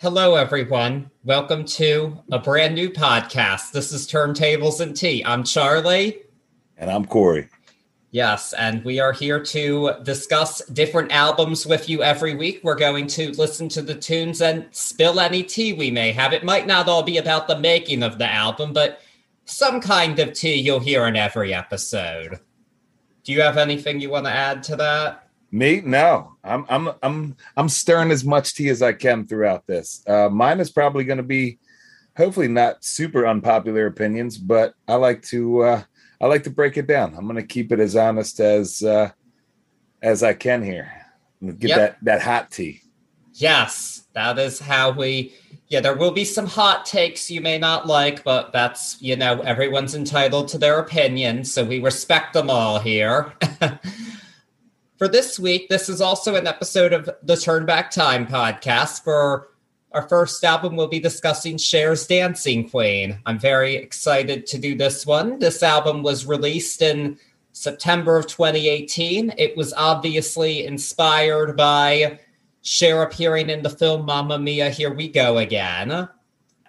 Hello, everyone. Welcome to a brand new podcast. This is Turntables and Tea. I'm Charlie. And I'm Cory. Yes, and we are here to discuss different albums with you every week. We're going to listen to the tunes and spill any tea we may have. It might not all be about the making of the album, but some kind of tea you'll hear in every episode. Do you have anything you want to add to that? Me? No. I'm I'm I'm I'm stirring as much tea as I can throughout this. Uh, mine is probably going to be hopefully not super unpopular opinions, but I like to uh, I like to break it down. I'm going to keep it as honest as uh, as I can here. Get yep. that that hot tea. Yes, that is how we. Yeah, there will be some hot takes you may not like, but that's you know everyone's entitled to their opinion, so we respect them all here. for this week, this is also an episode of the Turn Back Time podcast. For our first album, we'll be discussing Cher's Dancing Queen. I'm very excited to do this one. This album was released in September of 2018. It was obviously inspired by Cher appearing in the film Mamma Mia, Here We Go Again.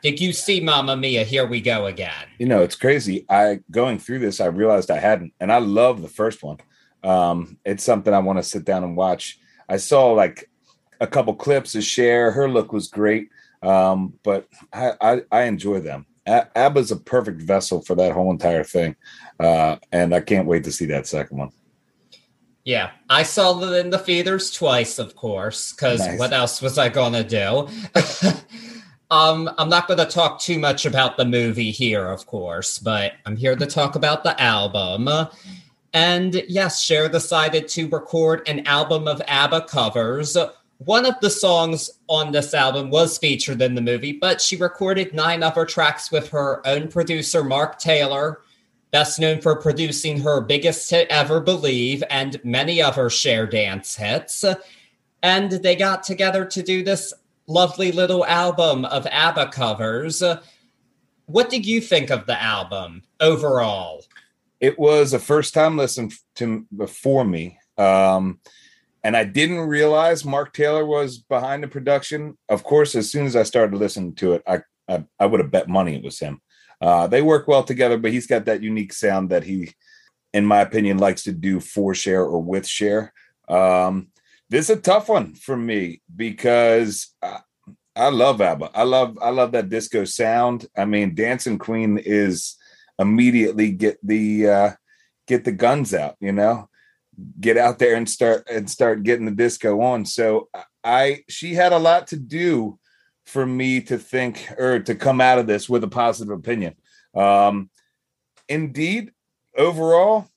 Did you see Mamma Mia, Here We Go Again? You know, it's crazy. I going through this, I realized I hadn't, and I love the first one. Um, it's something I want to sit down and watch. I saw like a couple clips of Cher. Her look was great, um, but I, I, I enjoy them. A- ABBA's a perfect vessel for that whole entire thing, uh, and I can't wait to see that second one. Yeah, I saw it in the theaters twice, of course, because nice. what else was I gonna do? um, I'm not gonna talk too much about the movie here, of course, but I'm here to talk about the album. And yes, Cher decided to record an album of ABBA covers. One of the songs on this album was featured in the movie, but she recorded nine other tracks with her own producer, Mark Taylor, best known for producing her biggest hit ever, Believe, and many other Cher dance hits. And they got together to do this lovely little album of ABBA covers. What did you think of the album overall? It was a first time listen to before me. Um, and I didn't realize Mark Taylor was behind the production. Of course, as soon as I started listening to it, I I, I would have bet money it was him. Uh, they work well together, but he's got that unique sound that he, in my opinion, likes to do for Cher or with Cher. Um, this is a tough one for me because I, I love ABBA. I love I love that disco sound. I mean, Dancing Queen is immediately get the uh, get the guns out, you know, get out there and start and start getting the disco on. So I she had a lot to do for me to think or to come out of this with a positive opinion. Um, indeed, overall,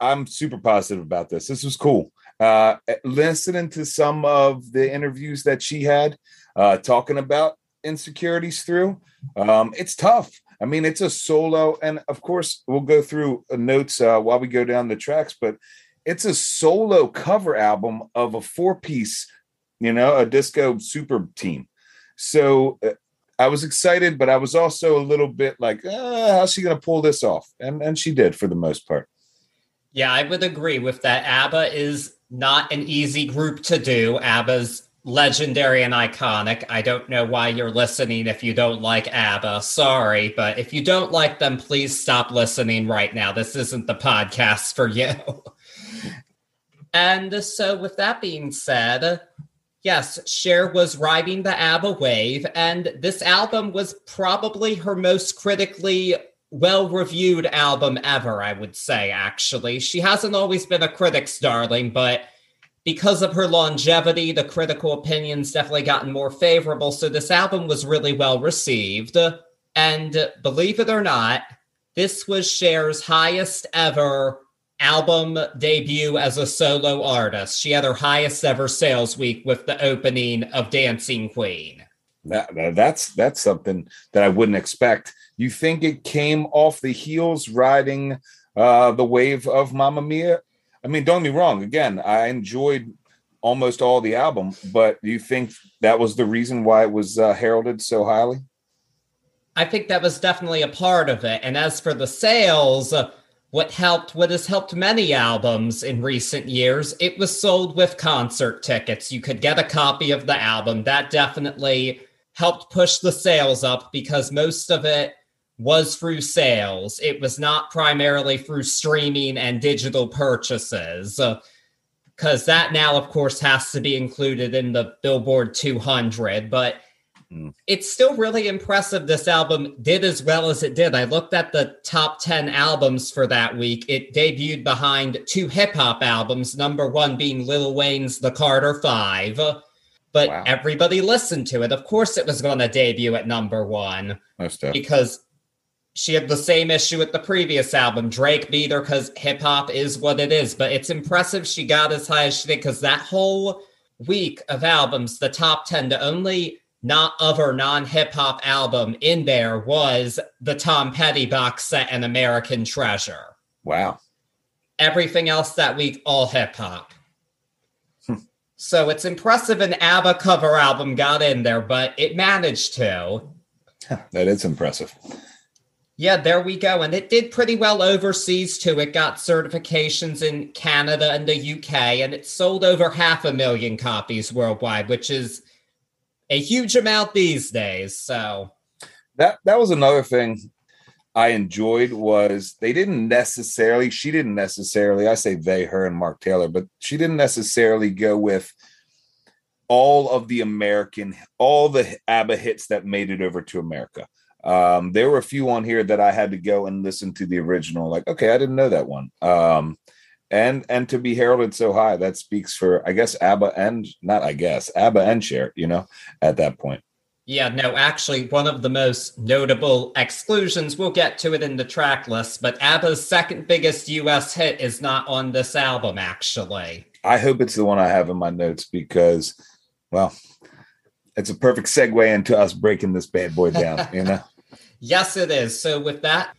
I'm super positive about this. This was cool. Uh, listening to some of the interviews that she had uh, talking about insecurities through, um, it's tough. I mean, it's a solo, and of course, we'll go through uh, notes uh, while we go down the tracks, but it's a solo cover album of a four piece, you know, a disco super team. So uh, I was excited, but I was also a little bit like, uh, how's she going to pull this off? And and she did for the most part. Yeah, I would agree with that. ABBA is not an easy group to do. ABBA's legendary and iconic. I don't know why you're listening if you don't like ABBA. Sorry, but if you don't like them, please stop listening right now. This isn't the podcast for you. and so, with that being said, yes, Cher was riding the ABBA wave, and this album was probably her most critically well reviewed album ever, I would say, actually. She hasn't always been a critic's darling, but because of her longevity, the critical opinions definitely gotten more favorable. So this album was really well received. And believe it or not, this was Cher's highest ever album debut as a solo artist. She had her highest ever sales week with the opening of Dancing Queen. That, that's that's something that I wouldn't expect. You think it came off the heels riding uh, the wave of Mamma Mia? I mean, don't get me wrong. Again, I enjoyed almost all the album, but do you think that was the reason why it was uh, heralded so highly? I think that was definitely a part of it. And as for the sales, uh, what helped, what has helped many albums in recent years, it was sold with concert tickets. You could get a copy of the album. That definitely helped push the sales up because most of it was through sales. It was not primarily through streaming and digital purchases. Because uh, that now, of course, has to be included in the Billboard 200. But mm. it's still really impressive this album did as well as it did. I looked at the top 10 albums for that week. It debuted behind two hip hop albums, number one being Lil Wayne's The Carter Five but wow. everybody listened to it. Of course, it was going to debut at number one because she had the same issue with the previous album. Drake beat her because hip hop is what it is. But it's impressive she got as high as she did because that whole week of albums, the top 10, the only not other non hip hop album in there was the Tom Petty box set and American Treasure. Wow. Everything else that week, all hip hop. Hmm. So it's impressive an ABBA cover album got in there, but it managed to. that is impressive. Yeah, there we go. And it did pretty well overseas too. It got certifications in Canada and the UK, and it sold over half a million copies worldwide, which is a huge amount these days. So that that was another thing I enjoyed was they didn't necessarily, she didn't necessarily, I say they, her, and Mark Taylor, but she didn't necessarily go with all of the American, all the ABBA hits that made it over to America. Um, there were a few on here that I had to go and listen to the original. Like, okay, I didn't know that one. Um, and and to be heralded so high, that speaks for I guess ABBA and not I guess ABBA and Cher, you know, at that point. Yeah, no, actually, one of the most notable exclusions, we'll get to it in the track list, but ABBA's second biggest US hit is not on this album, actually. I hope it's the one I have in my notes because, well, it's a perfect segue into us breaking this bad boy down, you know? yes, it is. So, with that,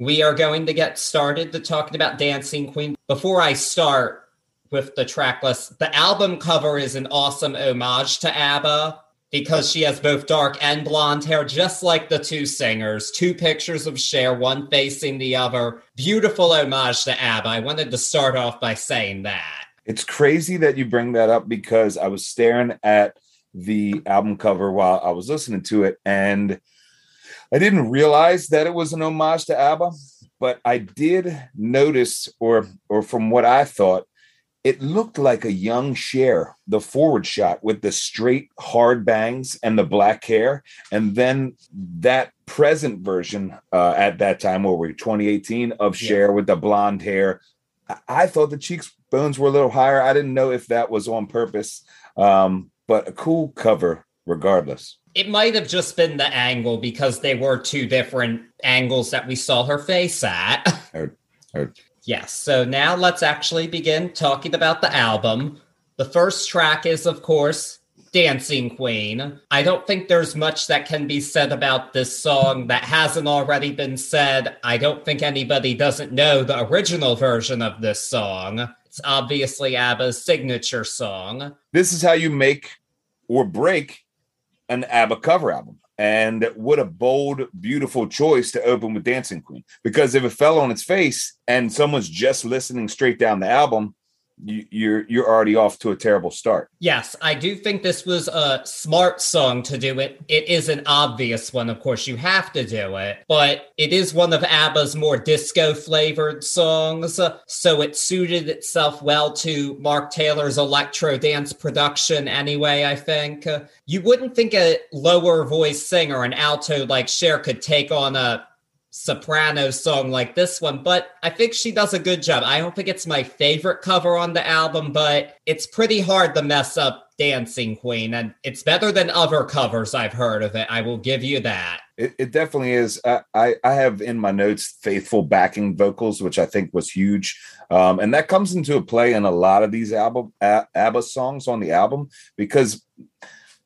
we are going to get started to talking about Dancing Queen. Before I start with the track list, the album cover is an awesome homage to ABBA because she has both dark and blonde hair, just like the two singers. Two pictures of Cher, one facing the other. Beautiful homage to ABBA. I wanted to start off by saying that. It's crazy that you bring that up because I was staring at the album cover while I was listening to it, and I didn't realize that it was an homage to ABBA, but I did notice, or or from what I thought, it looked like a young Cher, the forward shot with the straight, hard bangs and the black hair. And then that present version uh, at that time, what were we, 2018, of yeah. With the blonde hair. I thought the cheekbones were a little higher. I didn't know if that was on purpose, um, but a cool cover regardless. It might have just been the angle because they were two different angles that we saw her face at. Heard, heard. Yes. So now let's actually begin talking about the album. The first track is, of course, Dancing Queen. I don't think there's much that can be said about this song that hasn't already been said. I don't think anybody doesn't know the original version of this song. It's obviously ABBA's signature song. This is how you make or break an ABBA cover album. And what a bold, beautiful choice to open with Dancing Queen. Because if it fell on its face and someone's just listening straight down the album, you, you're you're already off to a terrible start. Yes, I do think this was a smart song to do it. It is an obvious one, of course. You have to do it, but it is one of ABBA's more disco flavored songs, so it suited itself well to Mark Taylor's electro dance production. Anyway, I think you wouldn't think a lower voice singer, an alto like Cher, could take on a soprano song like this one, but I think she does a good job. I don't think it's my favorite cover on the album, but it's pretty hard to mess up Dancing Queen, and it's better than other covers I've heard of it. I will give you that. It, it definitely is. I, I, have in my notes faithful backing vocals, which I think was huge, um, and that comes into play in a lot of these album ABBA songs on the album because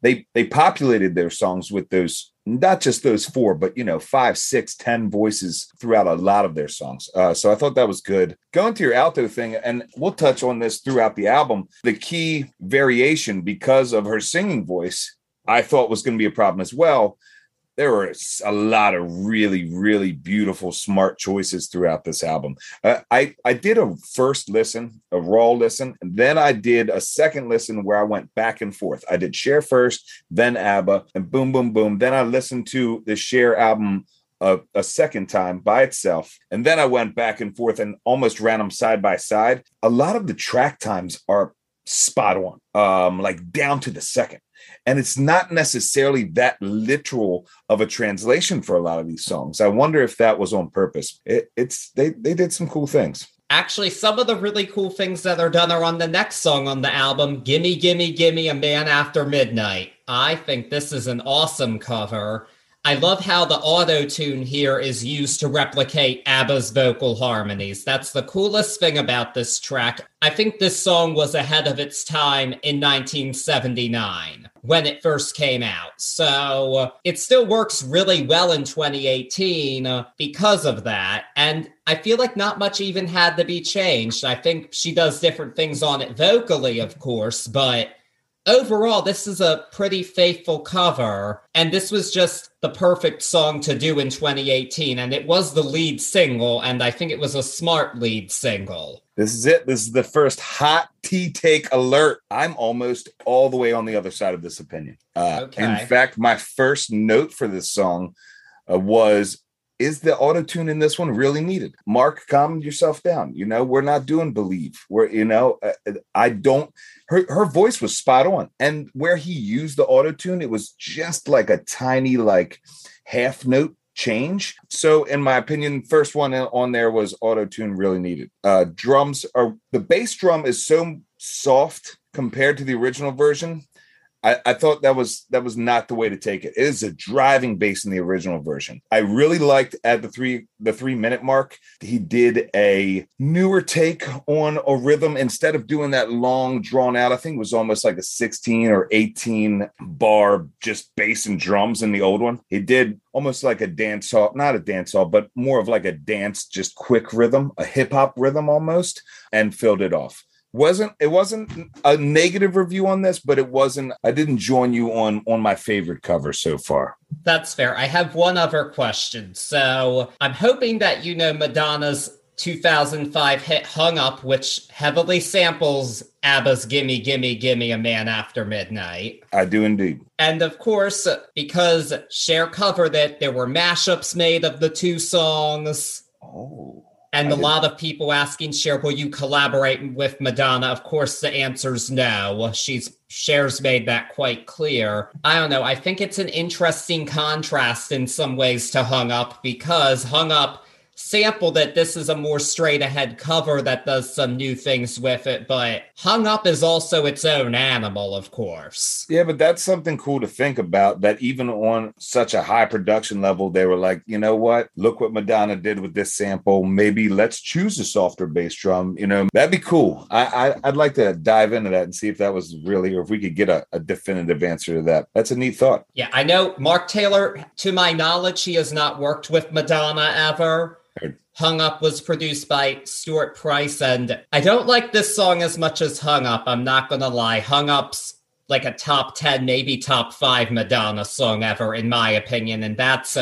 they they populated their songs with those not just those four, but you know, five, six, ten voices throughout a lot of their songs. Uh, so I thought that was good. Going to your alto thing, and we'll touch on this throughout the album. The key variation because of her singing voice, I thought was going to be a problem as well. There were a lot of really, really beautiful, smart choices throughout this album. Uh, I I did a first listen, a raw listen, and then I did a second listen where I went back and forth. I did Cher first, then ABBA, and boom, boom, boom. Then I listened to the Cher album a, a, second time by itself. And then I went back and forth and almost ran them side by side. A lot of the track times are spot on, um, like down to the second. And it's not necessarily that literal of a translation for a lot of these songs. I wonder if that was on purpose. It, it's they they did some cool things. Actually, some of the really cool things that are done are on the next song on the album, Gimme, Gimme, Gimme, A Man After Midnight. I think this is an awesome cover. I love how the auto tune here is used to replicate ABBA's vocal harmonies. That's the coolest thing about this track. I think this song was ahead of its time in 1979 when it first came out. So it still works really well in 2018 uh, because of that. And I feel like not much even had to be changed. I think she does different things on it vocally, of course, but overall, this is a pretty faithful cover. And this was just the perfect song to do in 2018. And it was the lead single. And I think it was a smart lead single. This is it. This is the first hot tea take alert. I'm almost all the way on the other side of this opinion. Uh, okay. In fact, my first note for this song uh, was is the auto tune in this one really needed? Mark, calm yourself down. You know, we're not doing believe. We're, you know, uh, I don't. Her her voice was spot on, and where he used the auto tune, it was just like a tiny like half note change. So, in my opinion, first one on there was auto tune really needed. Uh, drums are the bass drum is so soft compared to the original version I, I, thought that was that was not the way to take it. It is a driving bass in the original version. I really liked at the three the three minute mark. He did a newer take on a rhythm instead of doing that long drawn out. I think it was almost like a sixteen or eighteen bar just bass and drums in the old one. He did almost like a dance hall, not a dance hall, but more of like a dance, just quick rhythm, a hip hop rhythm almost, and filled it off wasn't it wasn't a negative review on this but it wasn't i didn't join you on on my favorite cover so far. That's fair. I have one other question. So i'm hoping that you know madonna's 2005 hit hung up which heavily samples abba's gimme gimme gimme a man after midnight. I do indeed. And of course because Cher covered it there were mashups made of the two songs. Oh and I a did. lot of people asking Cher, will you collaborate with Madonna? Of course, the answer is no. She's Cher's made that quite clear. I don't know. I think it's an interesting contrast in some ways to Hung Up because Hung Up sample that this is a more straight ahead cover that does some new things with it, but Hung Up is also its own animal, of course. Yeah, but that's something cool to think about that even on such a high production level, they were like, you know what? Look what Madonna did with this sample. Maybe let's choose a softer bass drum. You know, that'd be cool. I, I would like to dive into that and see if that was really or if we could get a, a definitive answer to that. That's a neat thought. Yeah, I know Mark Taylor, to my knowledge, he has not worked with Madonna ever. Hung Up was produced by Stuart Price, and I don't like this song as much as Hung Up. I'm not gonna lie. Hung Up's like a top 10, maybe top five Madonna song ever, in my opinion, and that's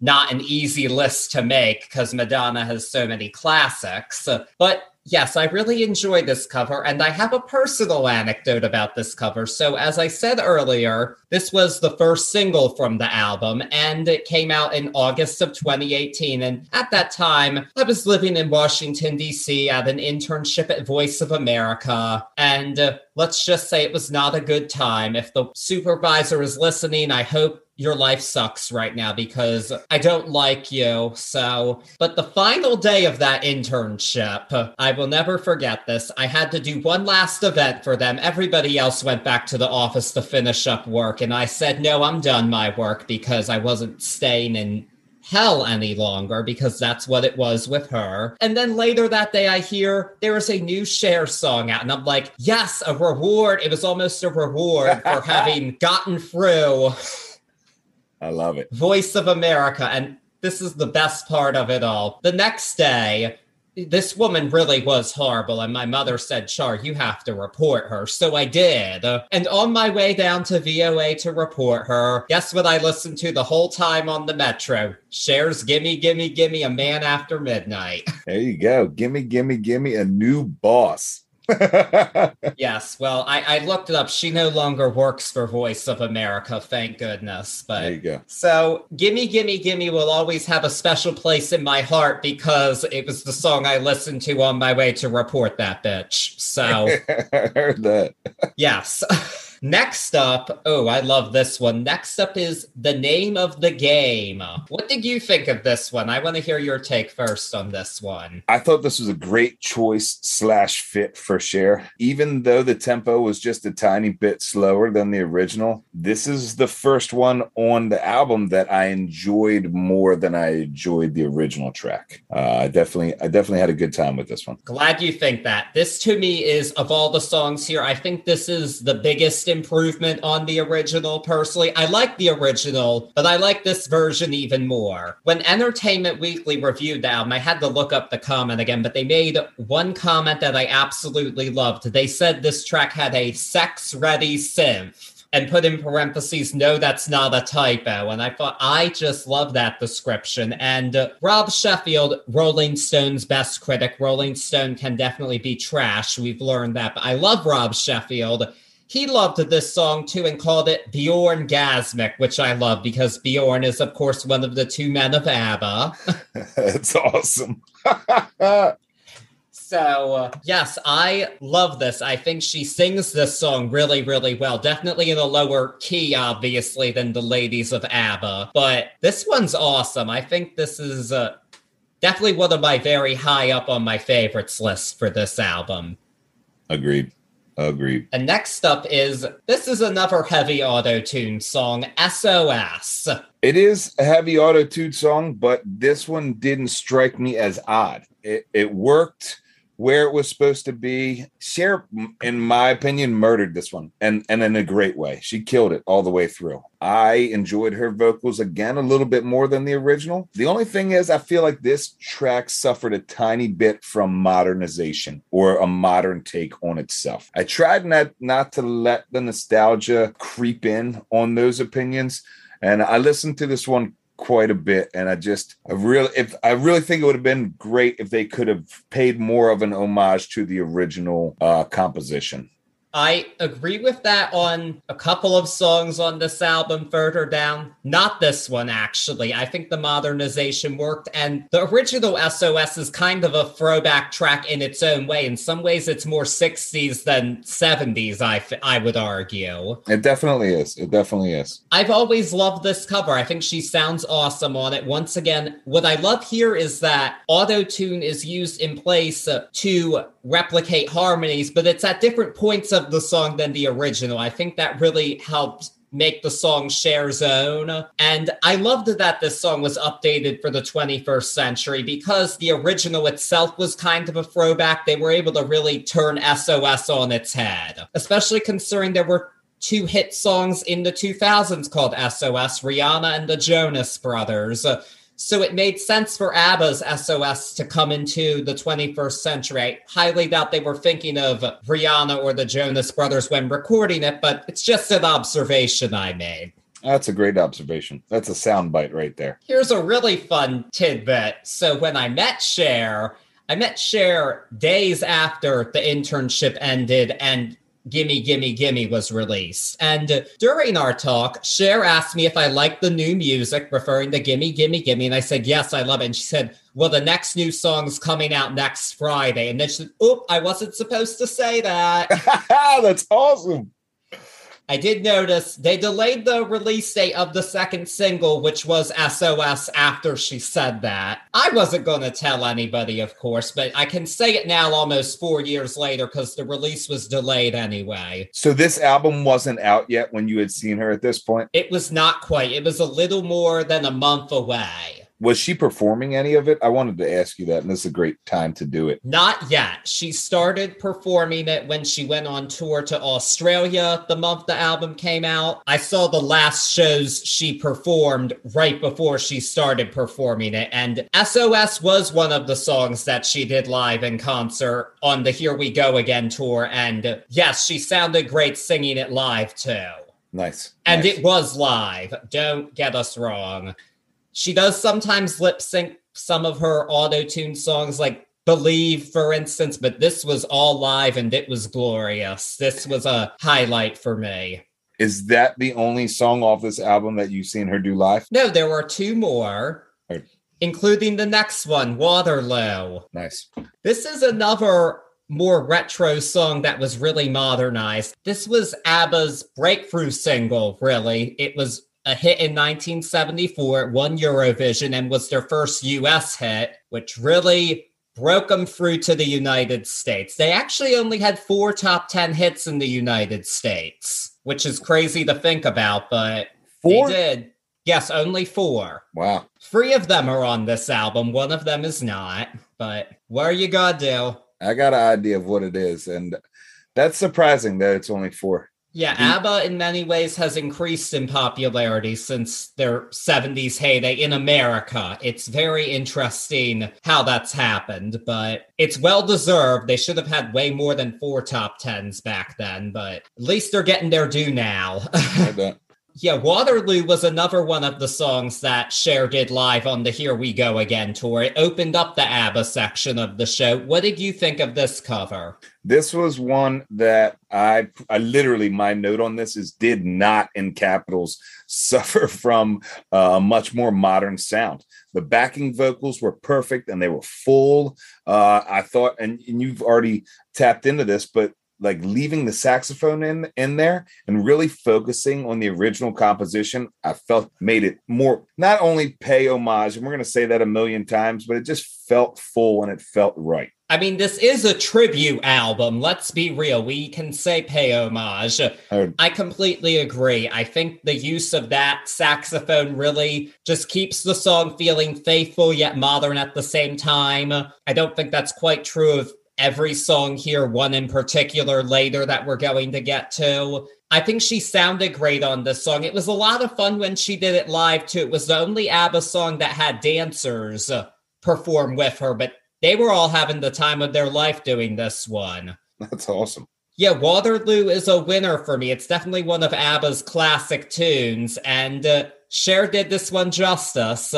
not an easy list to make because Madonna has so many classics. But Yes, I really enjoy this cover, and I have a personal anecdote about this cover. So, as I said earlier, this was the first single from the album, and it came out in August of 2018. And at that time, I was living in Washington, D.C. at an internship at Voice of America. And uh, let's just say it was not a good time. If the supervisor is listening, I hope your life sucks right now because I don't like you. So, but the final day of that internship, I will never forget this. I had to do one last event for them. Everybody else went back to the office to finish up work. And I said, no, I'm done my work because I wasn't staying in hell any longer because that's what it was with her. And then later that day, I hear there is a new Cher song out, and I'm like, yes, a reward. It was almost a reward for having gotten through. I love it. Voice of America. And this is the best part of it all. The next day, this woman really was horrible. And my mother said, Char, you have to report her. So I did. And on my way down to VOA to report her, guess what I listened to the whole time on the metro? Cher's Gimme, Gimme, Gimme, A Man After Midnight. There you go. Gimme, Gimme, Gimme, a new boss. yes, well, I, I, looked it up. She no longer works for Voice of America, thank goodness. But there you go. So, Gimme, Gimme, Gimme will always have a special place in my heart because it was the song I listened to on my way to report that bitch. So, I heard that. yes. Next up, oh, I love this one. Next up is the name of the game. What did you think of this one? I want to hear your take first on this one. I thought this was a great choice slash fit for Cher. Even though the tempo was just a tiny bit slower than the original, this is the first one on the album that I enjoyed more than I enjoyed the original track. Uh, I definitely, I definitely had a good time with this one. Glad you think that. This to me is of all the songs here, I think this is the biggest improvement on the original personally. I like the original, but I like this version even more. When Entertainment Weekly reviewed the album, I had to look up the comment again, but they made one comment that I absolutely loved. They said this track had a sex ready synth and put in parentheses, no, that's not a typo. And I thought, I just love that description. And uh, Rob Sheffield, Rolling Stone's best critic, Rolling Stone can definitely be trash. We've learned that. But I love Rob Sheffield he loved this song too and called it Bjorn Gasmic, which I love because Bjorn is, of course, one of the two men of ABBA. That's awesome. so, uh, yes, I love this. I think she sings this song really, really well. Definitely in a lower key, obviously, than the ladies of ABBA. But this one's awesome. I think this is uh, definitely one of my very high up on my favorites list for this album. Agreed. Agreed. And next up is this is another heavy auto tune song, SOS. It is a heavy auto tune song, but this one didn't strike me as odd. It, it worked where it was supposed to be. Cher, in my opinion, murdered this one and, and in a great way. She killed it all the way through. I enjoyed her vocals again a little bit more than the original. The only thing is, I feel like this track suffered a tiny bit from modernization or a modern take on itself. I tried not, not to let the nostalgia creep in on those opinions. And I listened to this one quite a bit and i just i really if i really think it would have been great if they could have paid more of an homage to the original uh composition I agree with that on a couple of songs on this album further down. Not this one, actually. I think the modernization worked, and the original SOS is kind of a throwback track in its own way. In some ways, it's more 60s than 70s, I, f- I would argue. It definitely is. It definitely is. I've always loved this cover. I think she sounds awesome on it. Once again, what I love here is that auto tune is used in place to replicate harmonies, but it's at different points of the song than the original. I think that really helped make the song share zone. And I loved that this song was updated for the 21st century because the original itself was kind of a throwback. They were able to really turn SOS on its head, especially considering there were two hit songs in the 2000s called SOS Rihanna and the Jonas Brothers. So it made sense for ABBA's SOS to come into the 21st century. I highly doubt they were thinking of Rihanna or the Jonas Brothers when recording it, but it's just an observation I made. That's a great observation. That's a soundbite right there. Here's a really fun tidbit. So when I met Cher, I met Cher days after the internship ended, and Gimme, Gimme, Gimme was released. And during our talk, Cher asked me if I liked the new music, referring to Gimme, Gimme, Gimme. And I said, yes, I love it. And she said, well, the next new song's coming out next Friday. And then she said, oop, I wasn't supposed to say that. That's awesome. I did notice they delayed the release date of the second single, which was SOS, after she said that. I wasn't going to tell anybody, of course, but I can say it now almost four years later because the release was delayed anyway. So this album wasn't out yet when you had seen her at this point? It was not quite. It was a little more than a month away. Was she performing any of it? I wanted to ask you that, and this is a great time to do it. Not yet. She started performing it when she went on tour to Australia the month the album came out. I saw the last shows she performed right before she started performing it, and SOS was one of the songs that she did live in concert on the Here We Go Again tour. And yes, she sounded great singing it live too. Nice. And nice. it was live. Don't get us wrong. She does sometimes lip sync some of her auto tune songs, like Believe, for instance, but this was all live and it was glorious. This was a highlight for me. Is that the only song off this album that you've seen her do live? No, there were two more, right. including the next one, Waterloo. Nice. This is another more retro song that was really modernized. This was ABBA's breakthrough single, really. It was a hit in 1974, won Eurovision, and was their first US hit, which really broke them through to the United States. They actually only had four top 10 hits in the United States, which is crazy to think about, but four? they did. Yes, only four. Wow. Three of them are on this album. One of them is not, but what are you gonna do? I got an idea of what it is, and that's surprising that it's only four. Yeah, ABBA in many ways has increased in popularity since their 70s heyday in America. It's very interesting how that's happened, but it's well deserved. They should have had way more than four top tens back then, but at least they're getting their due now. Yeah, Waterloo was another one of the songs that Cher did live on the Here We Go Again tour. It opened up the ABBA section of the show. What did you think of this cover? This was one that I, I literally, my note on this is did not in capitals suffer from a much more modern sound. The backing vocals were perfect and they were full. Uh, I thought, and, and you've already tapped into this, but like leaving the saxophone in in there and really focusing on the original composition i felt made it more not only pay homage and we're going to say that a million times but it just felt full and it felt right I mean, this is a tribute album. Let's be real. We can say pay homage. I completely agree. I think the use of that saxophone really just keeps the song feeling faithful yet modern at the same time. I don't think that's quite true of every song here, one in particular later that we're going to get to. I think she sounded great on this song. It was a lot of fun when she did it live too. It was the only ABBA song that had dancers perform with her, but they were all having the time of their life doing this one. That's awesome. Yeah, Waterloo is a winner for me. It's definitely one of ABBA's classic tunes, and uh, Cher did this one justice.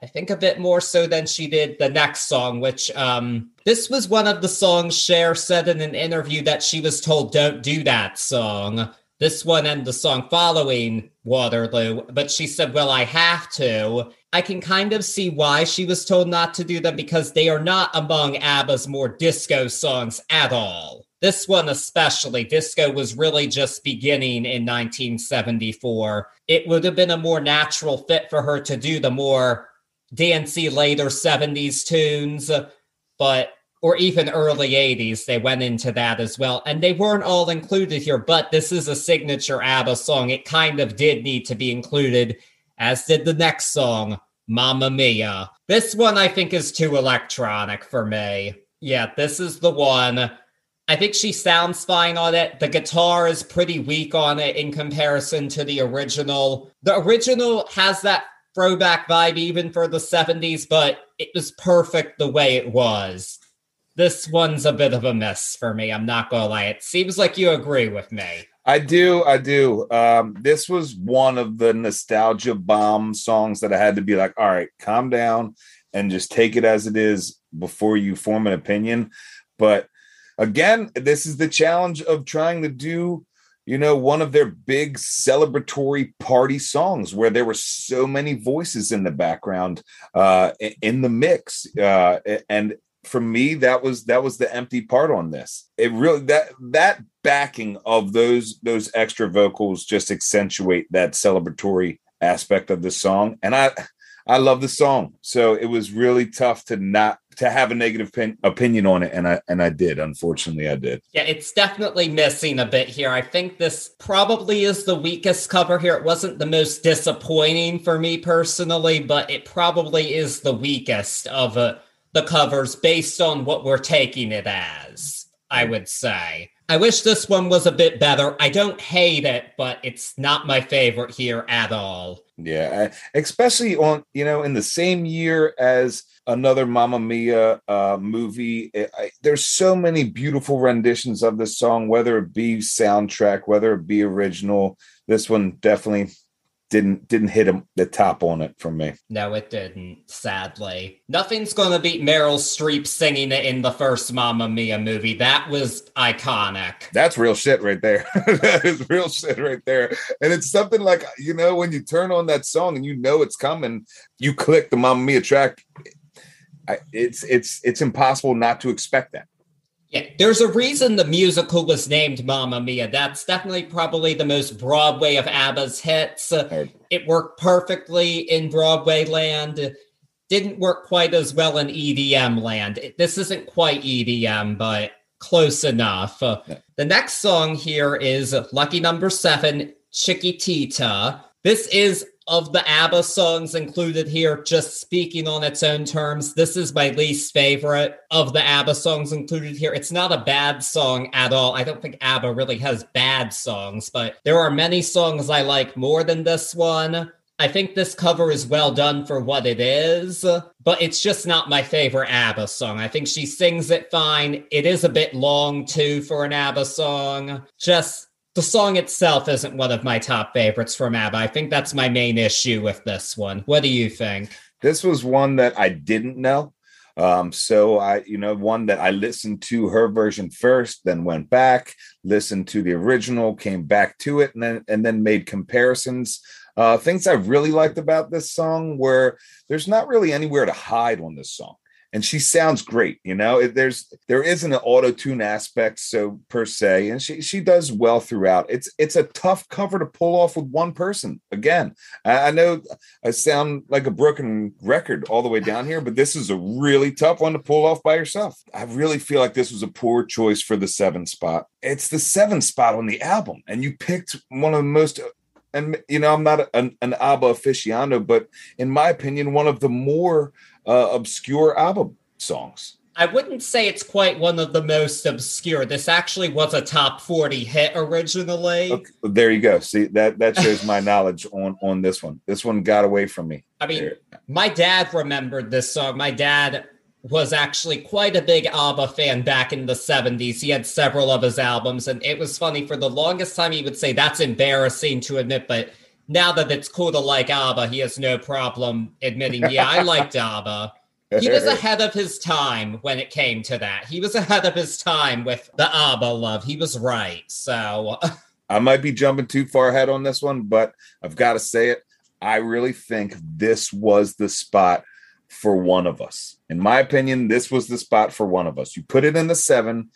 I think a bit more so than she did the next song, which um, this was one of the songs Cher said in an interview that she was told don't do that song. This one and the song following Waterloo, but she said, Well, I have to. I can kind of see why she was told not to do them because they are not among ABBA's more disco songs at all. This one, especially, disco was really just beginning in 1974. It would have been a more natural fit for her to do the more dancey later 70s tunes, but or even early 80s, they went into that as well. And they weren't all included here, but this is a signature ABBA song. It kind of did need to be included, as did the next song, Mamma Mia. This one I think is too electronic for me. Yeah, this is the one. I think she sounds fine on it. The guitar is pretty weak on it in comparison to the original. The original has that throwback vibe even for the 70s, but it was perfect the way it was. This one's a bit of a mess for me. I'm not gonna lie. It seems like you agree with me. I do, I do. Um, this was one of the nostalgia bomb songs that I had to be like, all right, calm down and just take it as it is before you form an opinion. But again, this is the challenge of trying to do you know, one of their big celebratory party songs where there were so many voices in the background, uh, in the mix. Uh, and for me, that was that was the empty part on this. It really that that backing of those those extra vocals just accentuate that celebratory aspect of the song. And I I love the song. So it was really tough to not to have a negative pin, opinion on it, and I and I did. Unfortunately, I did. Yeah, it's definitely missing a bit here. I think this probably is the weakest cover here. It wasn't the most disappointing for me personally, but it probably is the weakest of uh, the covers based on what we're taking it as. I would say. I wish this one was a bit better. I don't hate it, but it's not my favorite here at all. Yeah, especially on you know in the same year as another Mamma Mia uh, movie. It, I, there's so many beautiful renditions of this song, whether it be soundtrack, whether it be original. This one definitely didn't didn't hit the top on it for me. No, it didn't. Sadly, nothing's gonna beat Meryl Streep singing it in the first Mamma Mia movie. That was iconic. That's real shit right there. that is real shit right there. And it's something like you know when you turn on that song and you know it's coming, you click the Mamma Mia track. It's it's it's impossible not to expect that. Yeah, there's a reason the musical was named Mamma Mia. That's definitely probably the most Broadway of ABBA's hits. it worked perfectly in Broadway land. Didn't work quite as well in EDM land. This isn't quite EDM, but close enough. Yeah. The next song here is Lucky Number Seven, Chiquitita. This is of the ABBA songs included here, just speaking on its own terms, this is my least favorite of the ABBA songs included here. It's not a bad song at all. I don't think ABBA really has bad songs, but there are many songs I like more than this one. I think this cover is well done for what it is, but it's just not my favorite ABBA song. I think she sings it fine. It is a bit long too for an ABBA song. Just the song itself isn't one of my top favorites from ABBA. I think that's my main issue with this one. What do you think? This was one that I didn't know. Um, so I, you know, one that I listened to her version first, then went back, listened to the original, came back to it, and then and then made comparisons. Uh, things I really liked about this song were there's not really anywhere to hide on this song and she sounds great you know? There's there isn't an auto tune aspect so per se and she she does well throughout. It's it's a tough cover to pull off with one person again. I, I know i sound like a broken record all the way down here but this is a really tough one to pull off by yourself. I really feel like this was a poor choice for the seven spot. It's the seven spot on the album and you picked one of the most and you know i'm not an, an abba aficionado but in my opinion one of the more uh, obscure album songs. I wouldn't say it's quite one of the most obscure. This actually was a top 40 hit originally. Okay, there you go. See that that shows my knowledge on on this one. This one got away from me. I mean, there. my dad remembered this song. My dad was actually quite a big ABBA fan back in the 70s. He had several of his albums and it was funny for the longest time he would say that's embarrassing to admit, but now that it's cool to like ABBA, he has no problem admitting, yeah, I liked ABBA. He was ahead of his time when it came to that. He was ahead of his time with the ABBA love. He was right. So I might be jumping too far ahead on this one, but I've got to say it. I really think this was the spot for one of us. In my opinion, this was the spot for one of us. You put it in the seven,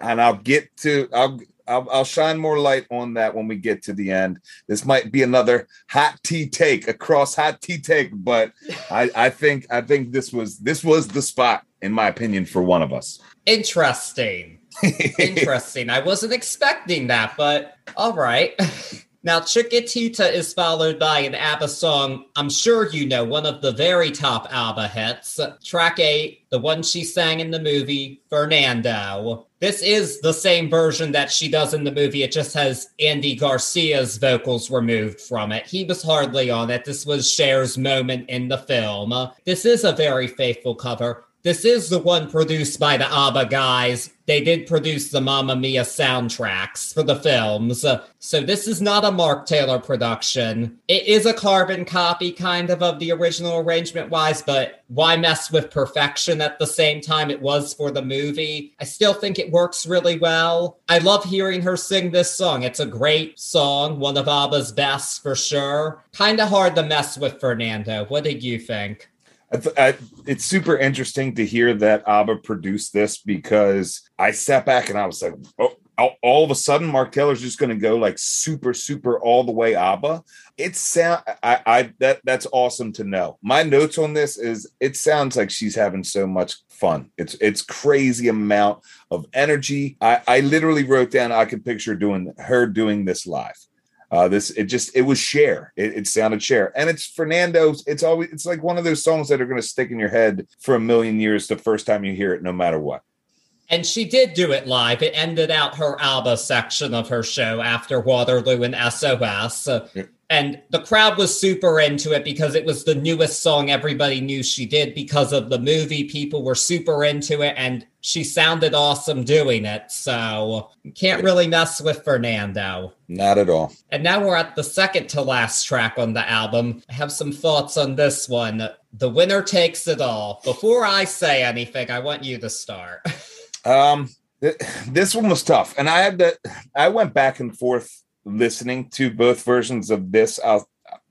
and I'll get to I'll I'll, I'll, shine more light on that when we get to the end. This might be another hot tea take, across hot tea take, but I, I think I think this was this was the spot, in my opinion, for one of us. Interesting. Interesting. I wasn't expecting that, but all right. Now, Chiquitita is followed by an ABBA song I'm sure you know, one of the very top ABBA hits. Track 8, the one she sang in the movie, Fernando. This is the same version that she does in the movie. It just has Andy Garcia's vocals removed from it. He was hardly on it. This was Cher's moment in the film. This is a very faithful cover. This is the one produced by the ABBA guys. They did produce the Mamma Mia soundtracks for the films. So this is not a Mark Taylor production. It is a carbon copy, kind of, of the original arrangement wise, but why mess with perfection at the same time it was for the movie? I still think it works really well. I love hearing her sing this song. It's a great song, one of ABBA's best for sure. Kind of hard to mess with Fernando. What did you think? I it's super interesting to hear that ABBA produced this because I sat back and I was like, oh, all, all of a sudden Mark Taylor's just going to go like super, super all the way ABBA. It sound I, I that that's awesome to know. My notes on this is it sounds like she's having so much fun. It's it's crazy amount of energy. I, I literally wrote down I could picture doing her doing this live. Uh, this it just it was Cher. It, it sounded Cher, and it's Fernando's. It's always it's like one of those songs that are going to stick in your head for a million years. The first time you hear it, no matter what. And she did do it live. It ended out her ABBA section of her show after Waterloo and SOS. Yeah. And the crowd was super into it because it was the newest song everybody knew she did because of the movie. People were super into it and she sounded awesome doing it. So can't really mess with Fernando. Not at all. And now we're at the second to last track on the album. I have some thoughts on this one. The winner takes it all. Before I say anything, I want you to start. um, this one was tough. And I had to, I went back and forth listening to both versions of this, uh,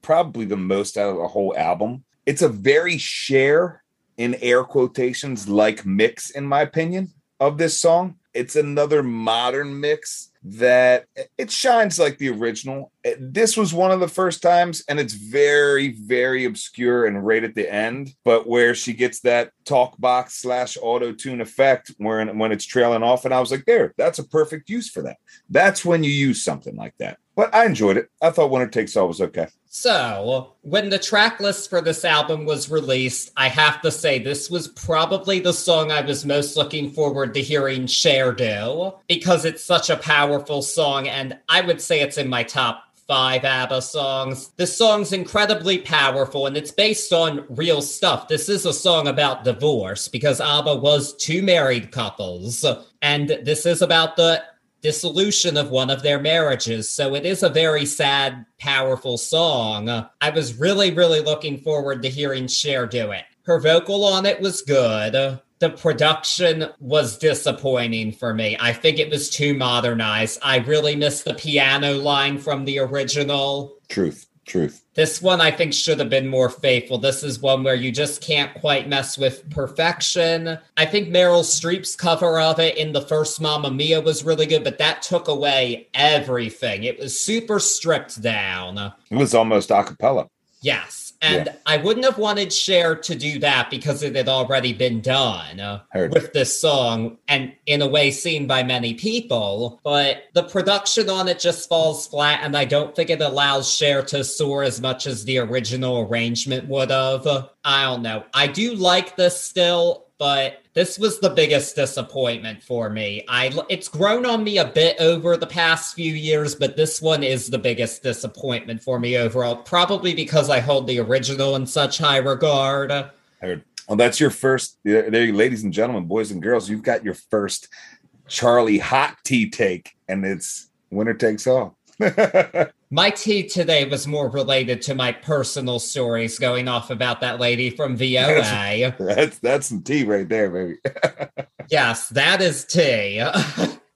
probably the most out of the whole album. It's a very Cher in air quotations like mix, in my opinion, of this song. It's another modern mix that it shines like the original. Eh, this was one of the first times, and it's very, very obscure and right at the end. But where she gets that talk box slash auto tune effect, when when it's trailing off, and I was like, there, that's a perfect use for that. That's when you use something like that. But I enjoyed it. I thought Winner Takes All was okay. So, when the track list for this album was released, I have to say this was probably the song I was most looking forward to hearing Cher do because it's such a powerful song, and I would say it's in my top five ABBA songs. This song's incredibly powerful and it's based on real stuff. This is a song about divorce because ABBA was two married couples. And this is about the dissolution of one of their marriages. So it is a very sad, powerful song. I was really, really looking forward to hearing Cher do it. Her vocal on it was good. The production was disappointing for me. I think it was too modernized. I really missed the piano line from the original. Truth. Truth. This one I think should have been more faithful. This is one where you just can't quite mess with perfection. I think Meryl Streep's cover of it in the first Mamma Mia was really good, but that took away everything. It was super stripped down. It was almost a cappella. Yes. And yeah. I wouldn't have wanted Cher to do that because it had already been done uh, with this song and in a way seen by many people. But the production on it just falls flat, and I don't think it allows Cher to soar as much as the original arrangement would have. I don't know. I do like this still, but this was the biggest disappointment for me. I it's grown on me a bit over the past few years, but this one is the biggest disappointment for me overall. Probably because I hold the original in such high regard. Well, oh, that's your first, there, ladies and gentlemen, boys and girls. You've got your first Charlie hot tea take, and it's winner takes all. My tea today was more related to my personal stories going off about that lady from VOA. That's that's, that's some tea right there, baby. yes, that is tea.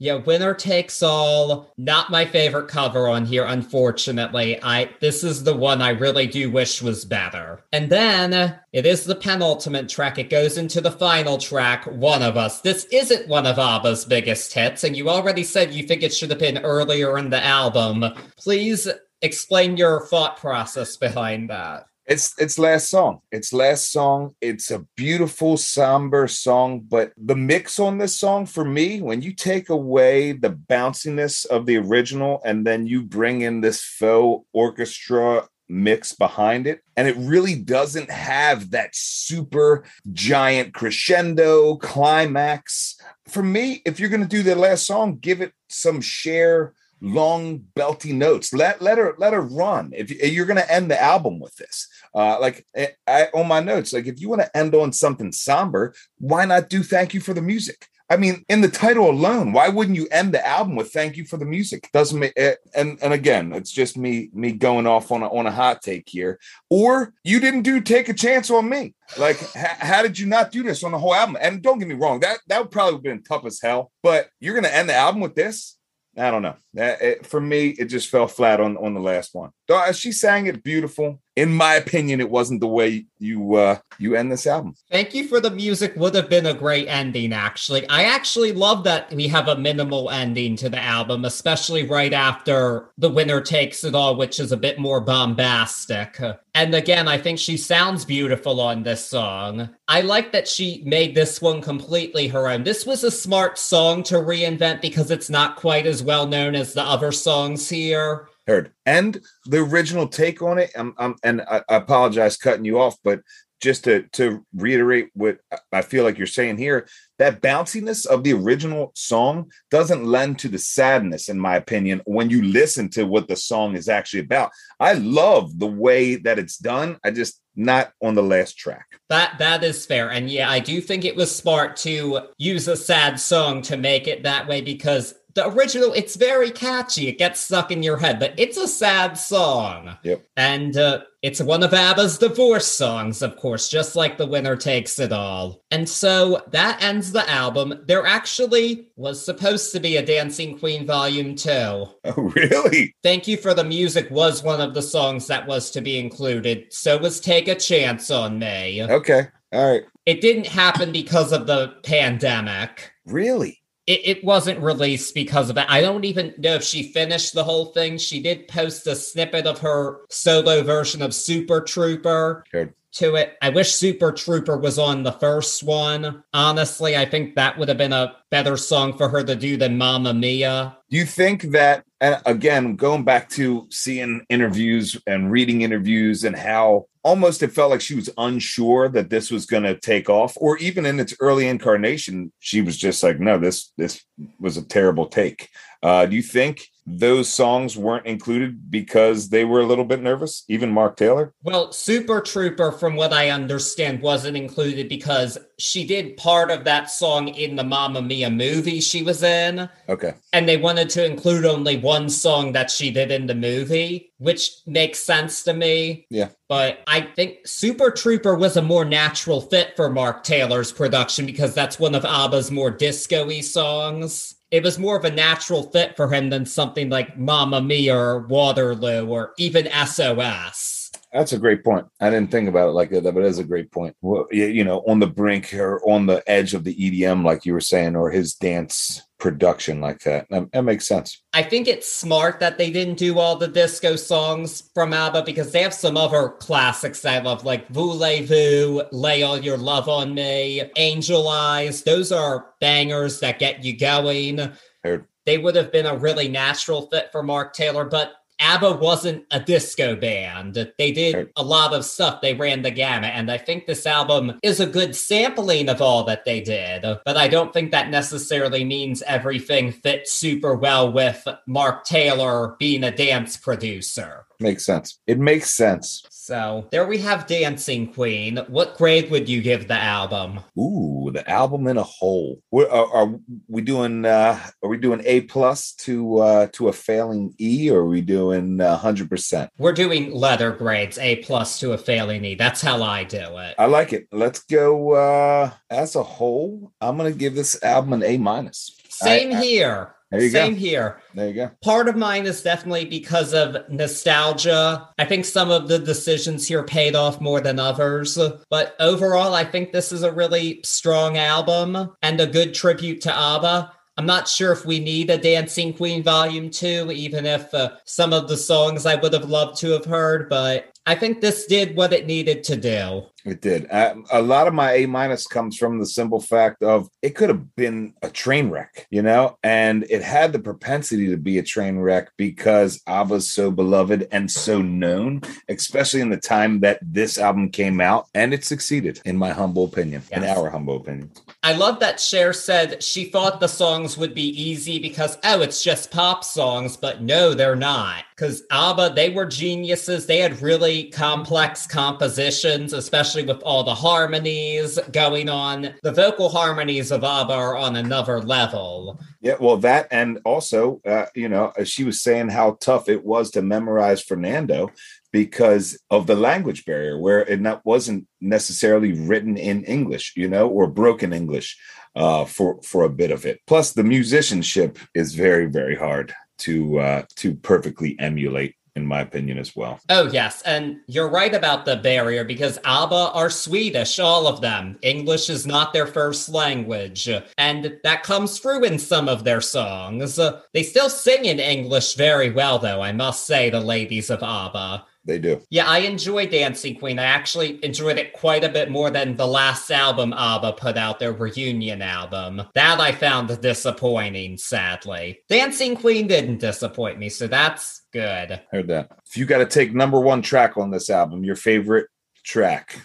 Yeah, winner takes all. Not my favorite cover on here, unfortunately. I this is the one I really do wish was better. And then it is the penultimate track. It goes into the final track, One of Us. This isn't one of ABBA's biggest hits, and you already said you think it should have been earlier in the album. Please explain your thought process behind that. It's it's last song. It's last song. It's a beautiful somber song, but the mix on this song for me, when you take away the bounciness of the original and then you bring in this faux orchestra mix behind it, and it really doesn't have that super giant crescendo climax. For me, if you're going to do the last song, give it some Cher long belty notes. Let let her let her run. If you're going to end the album with this, uh, like eh, I, on my notes, like if you want to end on something somber, why not do thank you for the music? I mean, in the title alone, why wouldn't you end the album with "Thank you for the music"? Doesn't make it, eh, and and again, it's just me me going off on a, on a hot take here. Or you didn't do "Take a Chance on Me." Like, how did you not do this on the whole album? And don't get me wrong, that that would probably have been tough as hell. But you're gonna end the album with this? I don't know. It, for me, it just fell flat on on the last one. Uh, she sang it beautiful. In my opinion, it wasn't the way you uh you end this album. Thank you for the music. Would have been a great ending, actually. I actually love that we have a minimal ending to the album, especially right after the winner takes it all, which is a bit more bombastic. And again, I think she sounds beautiful on this song. I like that she made this one completely her own. This was a smart song to reinvent because it's not quite as well known as the other songs here heard and the original take on it um, um, and I, I apologize cutting you off but just to to reiterate what I feel like you're saying here, that bounciness of the original song doesn't lend to the sadness, in my opinion, when you listen to what the song is actually about. I love the way that it's done. I just not on the last track. That that is fair. And yeah, I do think it was smart to use a sad song to make it that way because the original it's very catchy. It gets stuck in your head but it's a sad song. Yep. And uh, it's one of abba's divorce songs of course just like the winner takes it all. And so that ends the album. There actually was supposed to be a dancing queen volume 2 oh really? Thank you for the music was one of the songs that was to be included so was take a chance on me. Okay all right. It didn't happen because of the pandemic. Really it, it wasn't released because of that. I don't even know if she finished the whole thing. She did post a snippet of her solo version of Super Trooper. Good to it. I wish Super Trooper was on the first one. Honestly, I think that would have been a better song for her to do than Mamma Mia. Do you think that, and again, going back to seeing interviews and reading interviews and how almost it felt like she was unsure that this was going to take off, or even in its early incarnation, she was just like, no, this, this was a terrible take. Uh, do you think those songs weren't included because they were a little bit nervous, even Mark Taylor? Well, Super Trooper, from what I understand, wasn't included because she did part of that song in the Mamma Mia movie she was in. Okay. And they wanted to include only one song that she did in the movie, which makes sense to me. Yeah. But I think Super Trooper was a more natural fit for Mark Taylor's production because that's one of ABBA's more disco y songs it was more of a natural fit for him than something like Mamma Mia or Waterloo or even SOS. That's a great point. I didn't think about it like that, but it is a great point. Well, you know, on the brink or on the edge of the EDM, like you were saying, or his dance production like that. That, that makes sense. I think it's smart that they didn't do all the disco songs from ABBA because they have some other classics I love, like Voulez-Vous, Lay All Your Love on Me, Angel Eyes. Those are bangers that get you going. Heard. They would have been a really natural fit for Mark Taylor, but ABBA wasn't a disco band. They did a lot of stuff. They ran the gamut. And I think this album is a good sampling of all that they did. But I don't think that necessarily means everything fits super well with Mark Taylor being a dance producer. Makes sense. It makes sense. So there we have Dancing Queen. What grade would you give the album? Ooh, the album in a whole. Are, are, we doing? Uh, are we doing A plus to uh, to a failing E, or are we doing hundred uh, percent? We're doing letter grades, A plus to a failing E. That's how I do it. I like it. Let's go uh, as a whole. I'm gonna give this album an A minus. Same I, here. You Same go. here. There you go. Part of mine is definitely because of nostalgia. I think some of the decisions here paid off more than others. But overall, I think this is a really strong album and a good tribute to ABBA. I'm not sure if we need a Dancing Queen Volume 2, even if uh, some of the songs I would have loved to have heard, but I think this did what it needed to do. It did. a lot of my A minus comes from the simple fact of it could have been a train wreck, you know, and it had the propensity to be a train wreck because ABBA's so beloved and so known, especially in the time that this album came out, and it succeeded, in my humble opinion, yes. in our humble opinion. I love that Cher said she thought the songs would be easy because, oh, it's just pop songs, but no, they're not. Because ABBA, they were geniuses. They had really complex compositions, especially with all the harmonies going on. The vocal harmonies of ABBA are on another level. Yeah, well, that and also, uh, you know, she was saying how tough it was to memorize Fernando because of the language barrier, where it not, wasn't necessarily written in English, you know, or broken English uh, for for a bit of it. Plus, the musicianship is very very hard to uh, to perfectly emulate in my opinion, as well. Oh, yes. And you're right about the barrier because ABBA are Swedish, all of them. English is not their first language. And that comes through in some of their songs. They still sing in English very well, though, I must say, the ladies of ABBA. They do. Yeah, I enjoy Dancing Queen. I actually enjoyed it quite a bit more than the last album ABBA put out, their reunion album. That I found disappointing, sadly. Dancing Queen didn't disappoint me, so that's good. Heard that. If you got to take number one track on this album, your favorite track,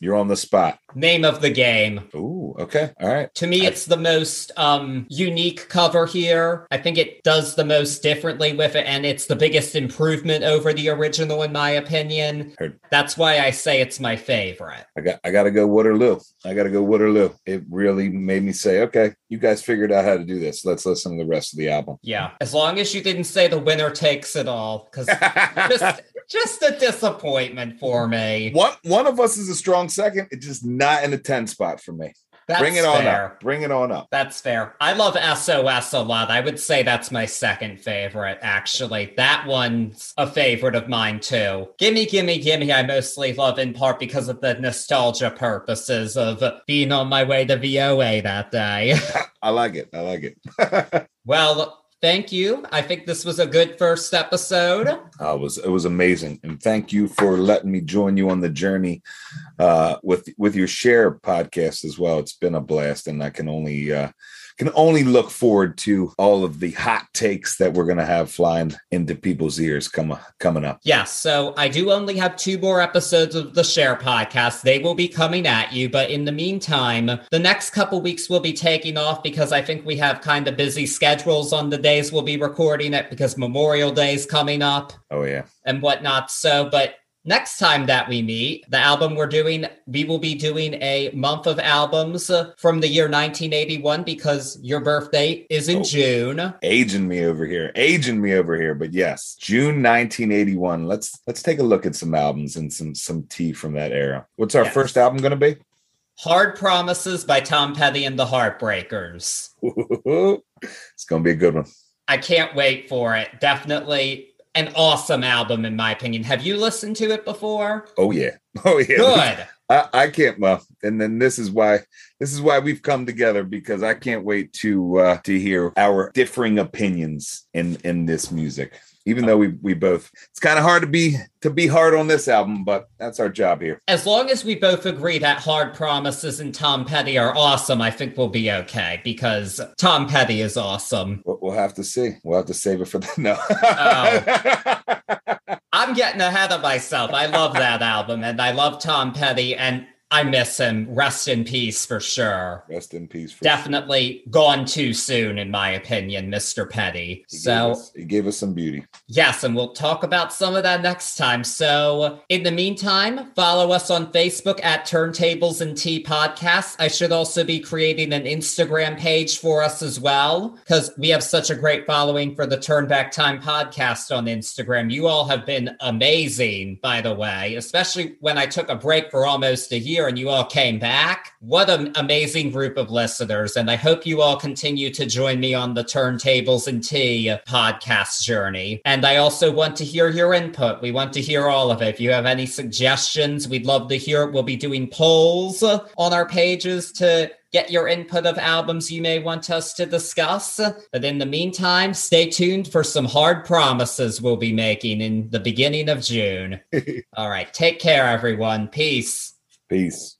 you're on the spot. Name of the game. Ooh, okay. All right. To me, it's the most um, unique cover here. I think it does the most differently with it, and it's the biggest improvement over the original, in my opinion. Heard. That's why I say it's my favorite. I got I gotta go Waterloo. I gotta go Waterloo. It really made me say, okay, you guys figured out how to do this. Let's listen to the rest of the album. Yeah. As long as you didn't say the winner takes it all, because just just a disappointment for me. One one of us is a strong second. It just not in the 10 spot for me. That's Bring it on fair. up. Bring it on up. That's fair. I love SOS a lot. I would say that's my second favorite, actually. That one's a favorite of mine, too. Gimme, Gimme, Gimme, I mostly love in part because of the nostalgia purposes of being on my way to VOA that day. I like it. I like it. well, thank you. I think this was a good first episode. Uh, it was it was amazing, and thank you for letting me join you on the journey uh, with with your Cher podcast as well. It's been a blast, and I can only uh, can only look forward to all of the hot takes that we're going to have flying into people's ears come, coming up. Yes. So I do only have two more episodes of the Cher podcast. They will be coming at you. But in the meantime, the next couple weeks will be taking off because I think we have kind of busy schedules on the days we'll be recording it because Memorial Day is coming up. Oh, yeah. And whatnot. So, but Next time that we meet, the album we're doing, we will be doing a month of albums from the year 1981 because your birthday is in Oh. June. Aging me over here, aging me over here. But yes, June 1981. Let's let's take a look at some albums and some some tea from that era. What's our Yes. first album going to be? Hard Promises by Tom Petty and the Heartbreakers. it's going to be a good one. I can't wait for it. Definitely an awesome album, in my opinion. Have you listened to it before? Oh yeah, oh yeah. Good. I, I can't well, and then this is why this is why we've come together because I can't wait to uh to hear our differing opinions in in this music. Even though we we both it's kind of hard to be to be hard on this album, but that's our job here. As long as we both agree that Hard Promises and Tom Petty are awesome, I think we'll be okay because Tom Petty is awesome. We'll, have to see. We'll have to save it for the no. Oh. I'm getting ahead of myself. I love that album and I love Tom Petty and I miss him. Rest in peace for sure. Rest in peace. For Definitely gone too soon, in my opinion, Mr. Petty. He gave So, us- he gave us some beauty. yes, and we'll talk about some of that next time. So, in the meantime, follow us on Facebook at Turntables and Tea Podcast. I should also be creating an Instagram page for us as well because we have such a great following for the Turn Back Time podcast on Instagram. You all have been amazing, by the way, especially when I took a break for almost a year and you all came back. What an amazing group of listeners. And I hope you all continue to join me on the Turntables and Tea podcast journey. And I also want to hear your input. We want to hear all of it. If you have any suggestions, we'd love to hear it. We'll be doing polls on our pages to get your input of albums you may want us to discuss. But in the meantime, stay tuned for some hard promises we'll be making in the beginning of June. All right. Take care, everyone. Peace. Peace.